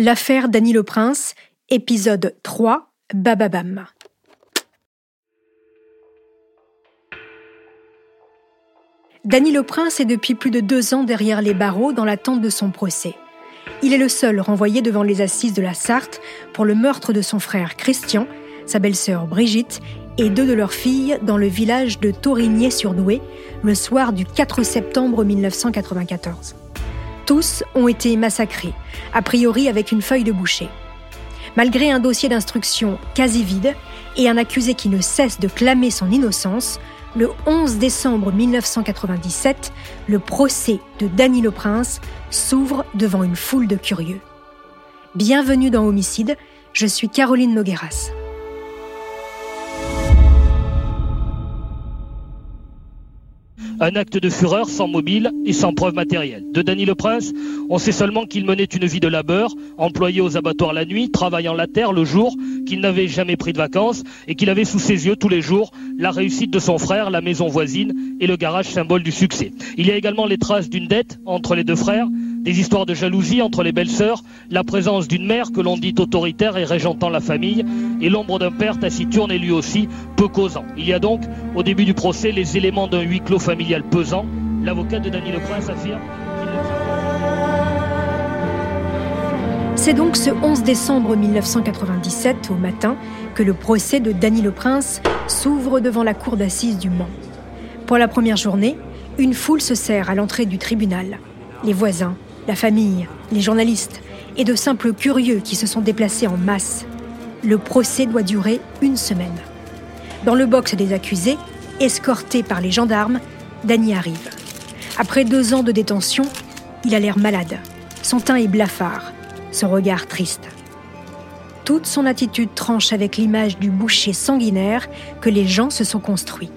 L'affaire Dany le Prince, épisode 3, Bababam. Dany le Prince est depuis plus de deux ans derrière les barreaux dans l'attente de son procès. Il est le seul renvoyé devant les assises de la Sarthe pour le meurtre de son frère Christian, sa belle-sœur Brigitte et deux de leurs filles dans le village de Taurigné-sur-Douai le soir du 4 septembre 1994. Tous ont été massacrés, a priori avec une feuille de boucher. Malgré un dossier d'instruction quasi vide et un accusé qui ne cesse de clamer son innocence, le 11 décembre 1997, le procès de Dany le Prince s'ouvre devant une foule de curieux. Bienvenue dans Homicide, je suis Caroline Nogueras. Un acte de fureur sans mobile et sans preuve matérielle. De Dany le Prince, on sait seulement qu'il menait une vie de labeur, employé aux abattoirs la nuit, travaillant la terre le jour, qu'il n'avait jamais pris de vacances et qu'il avait sous ses yeux tous les jours la réussite de son frère, la maison voisine et le garage symbole du succès. Il y a également les traces d'une dette entre les deux frères, des histoires de jalousie entre les belles-sœurs, la présence d'une mère que l'on dit autoritaire et régentant la famille, et l'ombre d'un père taciturne et lui aussi peu causant. Il y a donc, au début du procès, les éléments d'un huis clos familial pesant. L'avocat de Dany Le Prince affirme C'est donc ce 11 décembre 1997, au matin, que le procès de Dany Le Prince s'ouvre devant la cour d'assises du Mans. Pour la première journée, une foule se serre à l'entrée du tribunal. Les voisins, la famille, les journalistes et de simples curieux qui se sont déplacés en masse. Le procès doit durer une semaine. Dans le box des accusés, escorté par les gendarmes, Danny arrive. Après deux ans de détention, il a l'air malade. Son teint est blafard, son regard triste. Toute son attitude tranche avec l'image du boucher sanguinaire que les gens se sont construits.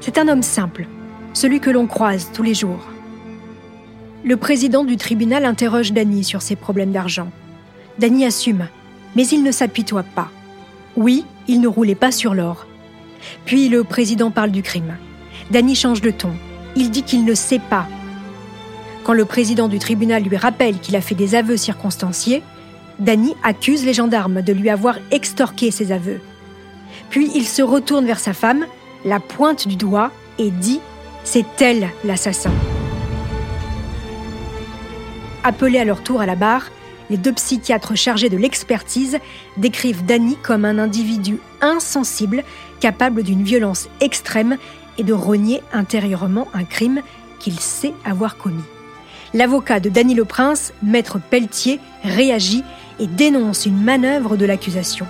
C'est un homme simple, celui que l'on croise tous les jours. Le président du tribunal interroge Dany sur ses problèmes d'argent. Dany assume, mais il ne s'apitoie pas. Oui, il ne roulait pas sur l'or. Puis le président parle du crime. Dany change de ton. Il dit qu'il ne sait pas. Quand le président du tribunal lui rappelle qu'il a fait des aveux circonstanciés, Dany accuse les gendarmes de lui avoir extorqué ses aveux. Puis il se retourne vers sa femme, la pointe du doigt et dit C'est elle l'assassin. Appelés à leur tour à la barre, les deux psychiatres chargés de l'expertise décrivent Danny comme un individu insensible, capable d'une violence extrême et de renier intérieurement un crime qu'il sait avoir commis. L'avocat de Danny le Prince, maître Pelletier, réagit et dénonce une manœuvre de l'accusation.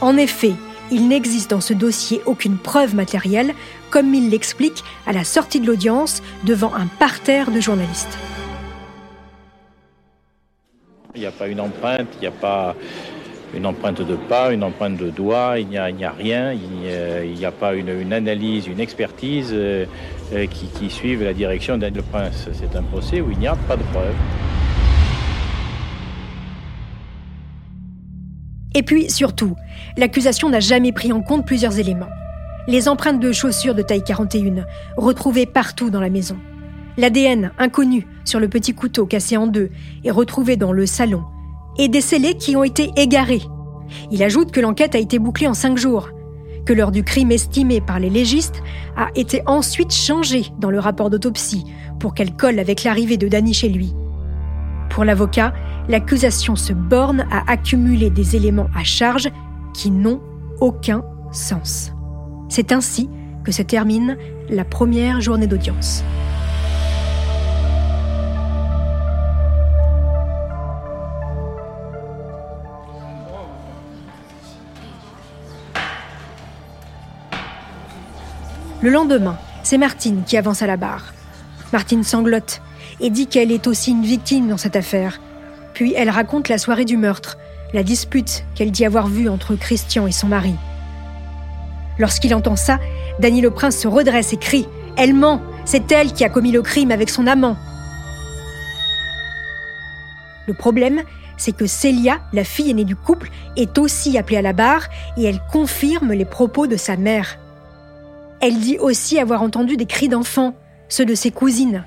En effet, il n'existe dans ce dossier aucune preuve matérielle, comme il l'explique à la sortie de l'audience devant un parterre de journalistes. Il n'y a pas une empreinte, il n'y a pas une empreinte de pas, une empreinte de doigt, il n'y a, rien, il n'y a, pas une, analyse, une expertise euh, euh, qui, qui suive la direction d'Anne Le Prince. C'est un procès où il n'y a pas de preuves. Et puis, surtout, l'accusation n'a jamais pris en compte plusieurs éléments. Les empreintes de chaussures de taille 41, retrouvées partout dans la maison. L'ADN inconnu sur le petit couteau cassé en deux est retrouvé dans le salon. Et des scellés qui ont été égarés. Il ajoute que l'enquête a été bouclée en cinq jours, que l'heure du crime estimé par les légistes a été ensuite changée dans le rapport d'autopsie pour qu'elle colle avec l'arrivée de Danny chez lui. Pour l'avocat, l'accusation se borne à accumuler des éléments à charge qui n'ont aucun sens. C'est ainsi que se termine la première journée d'audience. Le lendemain, c'est Martine qui avance à la barre. Martine sanglote et dit qu'elle est aussi une victime dans cette affaire. Puis elle raconte la soirée du meurtre, la dispute qu'elle dit avoir vue entre Christian et son mari. Lorsqu'il entend ça, Dany le Prince se redresse et crie Elle ment C'est elle qui a commis le crime avec son amant Le problème, c'est que Célia, la fille aînée du couple, est aussi appelée à la barre et elle confirme les propos de sa mère. Elle dit aussi avoir entendu des cris d'enfants, ceux de ses cousines.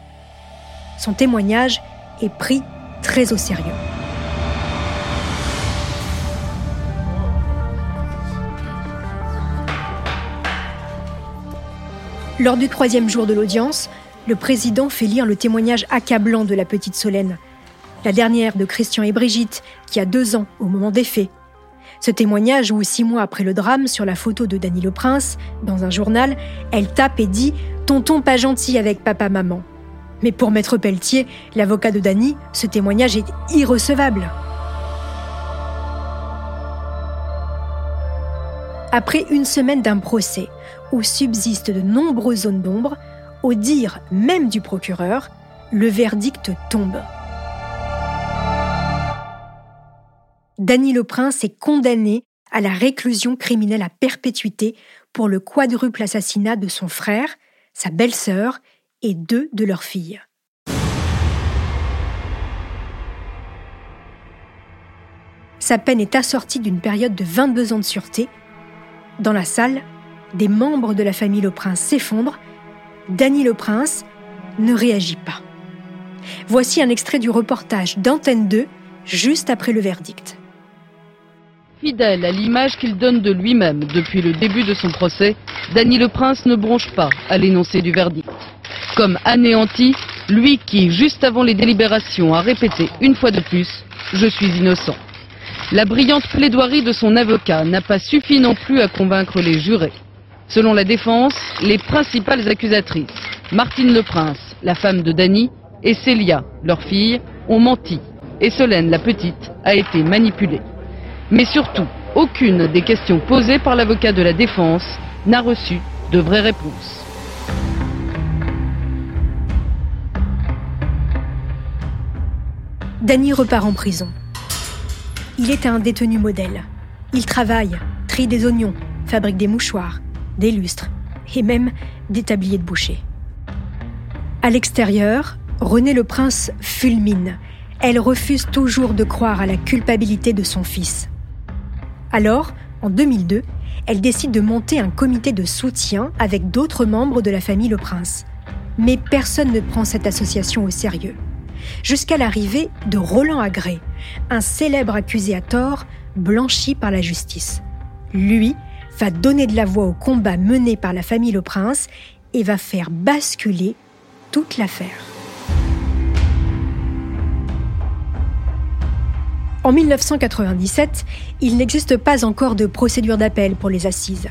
Son témoignage est pris très au sérieux. Lors du troisième jour de l'audience, le président fait lire le témoignage accablant de la petite Solène, la dernière de Christian et Brigitte, qui a deux ans au moment des faits, ce témoignage, où six mois après le drame, sur la photo de Dany le Prince, dans un journal, elle tape et dit Tonton pas gentil avec papa-maman. Mais pour Maître Pelletier, l'avocat de Dany, ce témoignage est irrecevable. Après une semaine d'un procès où subsistent de nombreuses zones d'ombre, au dire même du procureur, le verdict tombe. Dany Le Prince est condamné à la réclusion criminelle à perpétuité pour le quadruple assassinat de son frère, sa belle-sœur et deux de leurs filles. Sa peine est assortie d'une période de 22 ans de sûreté. Dans la salle, des membres de la famille Le Prince s'effondrent Dany Le Prince ne réagit pas. Voici un extrait du reportage d'Antenne 2, juste après le verdict. Fidèle à l'image qu'il donne de lui-même depuis le début de son procès, Dany Le Prince ne bronche pas à l'énoncé du verdict. Comme anéanti, lui qui, juste avant les délibérations, a répété une fois de plus « Je suis innocent ». La brillante plaidoirie de son avocat n'a pas suffi non plus à convaincre les jurés. Selon la défense, les principales accusatrices, Martine Le Prince, la femme de Dany, et Célia, leur fille, ont menti. Et Solène, la petite, a été manipulée. Mais surtout, aucune des questions posées par l'avocat de la défense n'a reçu de vraies réponses. Dany repart en prison. Il est un détenu modèle. Il travaille, trie des oignons, fabrique des mouchoirs, des lustres et même des tabliers de boucher. À l'extérieur, René le Prince fulmine. Elle refuse toujours de croire à la culpabilité de son fils. Alors, en 2002, elle décide de monter un comité de soutien avec d'autres membres de la famille Le Prince. Mais personne ne prend cette association au sérieux. Jusqu'à l'arrivée de Roland Agré, un célèbre accusé à tort, blanchi par la justice. Lui va donner de la voix au combat mené par la famille Le Prince et va faire basculer toute l'affaire. En 1997, il n'existe pas encore de procédure d'appel pour les assises.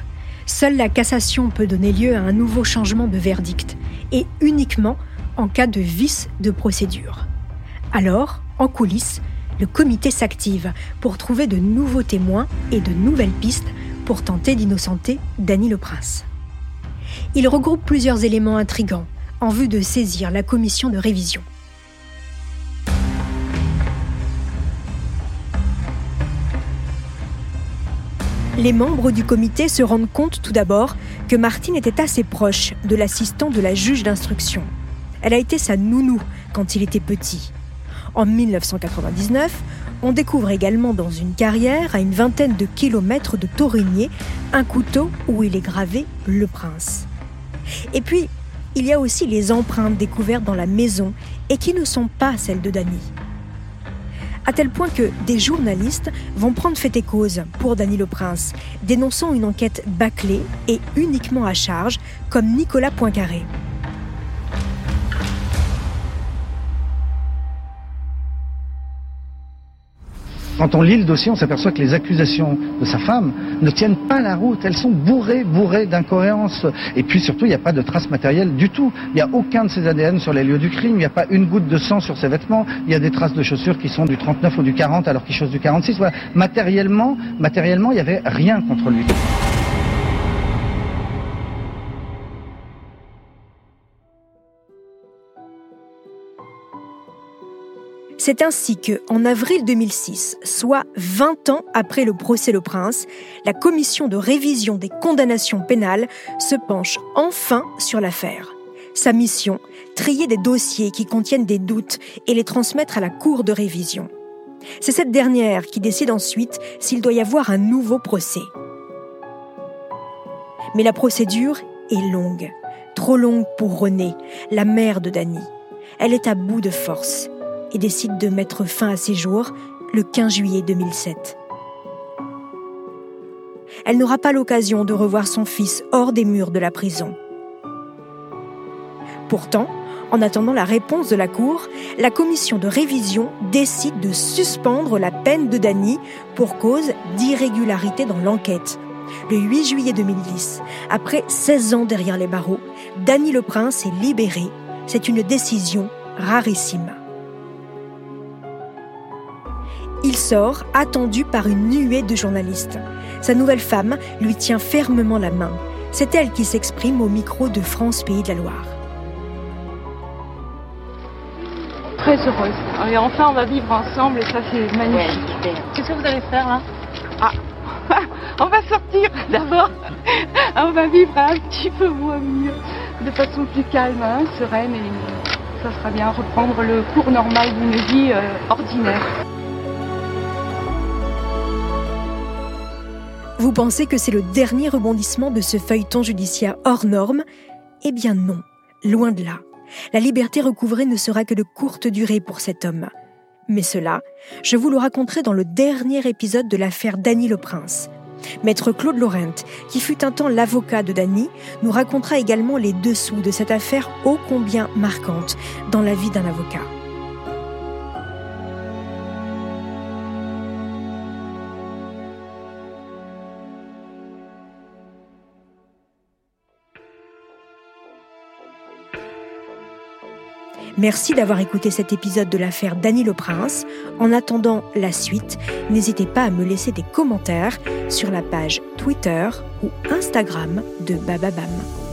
Seule la cassation peut donner lieu à un nouveau changement de verdict, et uniquement en cas de vice de procédure. Alors, en coulisses, le comité s'active pour trouver de nouveaux témoins et de nouvelles pistes pour tenter d'innocenter Dany le Prince. Il regroupe plusieurs éléments intrigants en vue de saisir la commission de révision. Les membres du comité se rendent compte tout d'abord que Martine était assez proche de l'assistant de la juge d'instruction. Elle a été sa nounou quand il était petit. En 1999, on découvre également dans une carrière à une vingtaine de kilomètres de Taurigné un couteau où il est gravé Le Prince. Et puis, il y a aussi les empreintes découvertes dans la maison et qui ne sont pas celles de Dany. À tel point que des journalistes vont prendre fait et cause pour Dany le Prince, dénonçant une enquête bâclée et uniquement à charge, comme Nicolas Poincaré. Quand on lit le dossier, on s'aperçoit que les accusations de sa femme ne tiennent pas la route. Elles sont bourrées, bourrées d'incohérences. Et puis surtout, il n'y a pas de traces matérielles du tout. Il n'y a aucun de ses ADN sur les lieux du crime. Il n'y a pas une goutte de sang sur ses vêtements. Il y a des traces de chaussures qui sont du 39 ou du 40 alors qu'il chose du 46. Voilà. Matériellement, matériellement, il n'y avait rien contre lui. C'est ainsi que, en avril 2006, soit 20 ans après le procès Le Prince, la commission de révision des condamnations pénales se penche enfin sur l'affaire. Sa mission, trier des dossiers qui contiennent des doutes et les transmettre à la cour de révision. C'est cette dernière qui décide ensuite s'il doit y avoir un nouveau procès. Mais la procédure est longue, trop longue pour Renée, la mère de Dany. Elle est à bout de force et décide de mettre fin à ses jours le 15 juillet 2007. Elle n'aura pas l'occasion de revoir son fils hors des murs de la prison. Pourtant, en attendant la réponse de la Cour, la commission de révision décide de suspendre la peine de Dany pour cause d'irrégularité dans l'enquête. Le 8 juillet 2010, après 16 ans derrière les barreaux, Dany le Prince est libéré. C'est une décision rarissime. Il sort, attendu par une nuée de journalistes. Sa nouvelle femme lui tient fermement la main. C'est elle qui s'exprime au micro de France Pays de la Loire. Très heureuse. Et enfin, on va vivre ensemble et ça, c'est magnifique. Qu'est-ce que vous allez faire là? Ah, on va sortir d'abord. On va vivre un petit peu moins mieux, de façon plus calme, hein, sereine et ça sera bien reprendre le cours normal d'une vie euh, ordinaire. Vous pensez que c'est le dernier rebondissement de ce feuilleton judiciaire hors norme? Eh bien non, loin de là. La liberté recouvrée ne sera que de courte durée pour cet homme. Mais cela, je vous le raconterai dans le dernier épisode de l'affaire Dany le Prince. Maître Claude Laurent, qui fut un temps l'avocat de Dany, nous racontera également les dessous de cette affaire ô combien marquante dans la vie d'un avocat. Merci d'avoir écouté cet épisode de l'affaire Dany le Prince. En attendant la suite, n'hésitez pas à me laisser des commentaires sur la page Twitter ou Instagram de Bababam.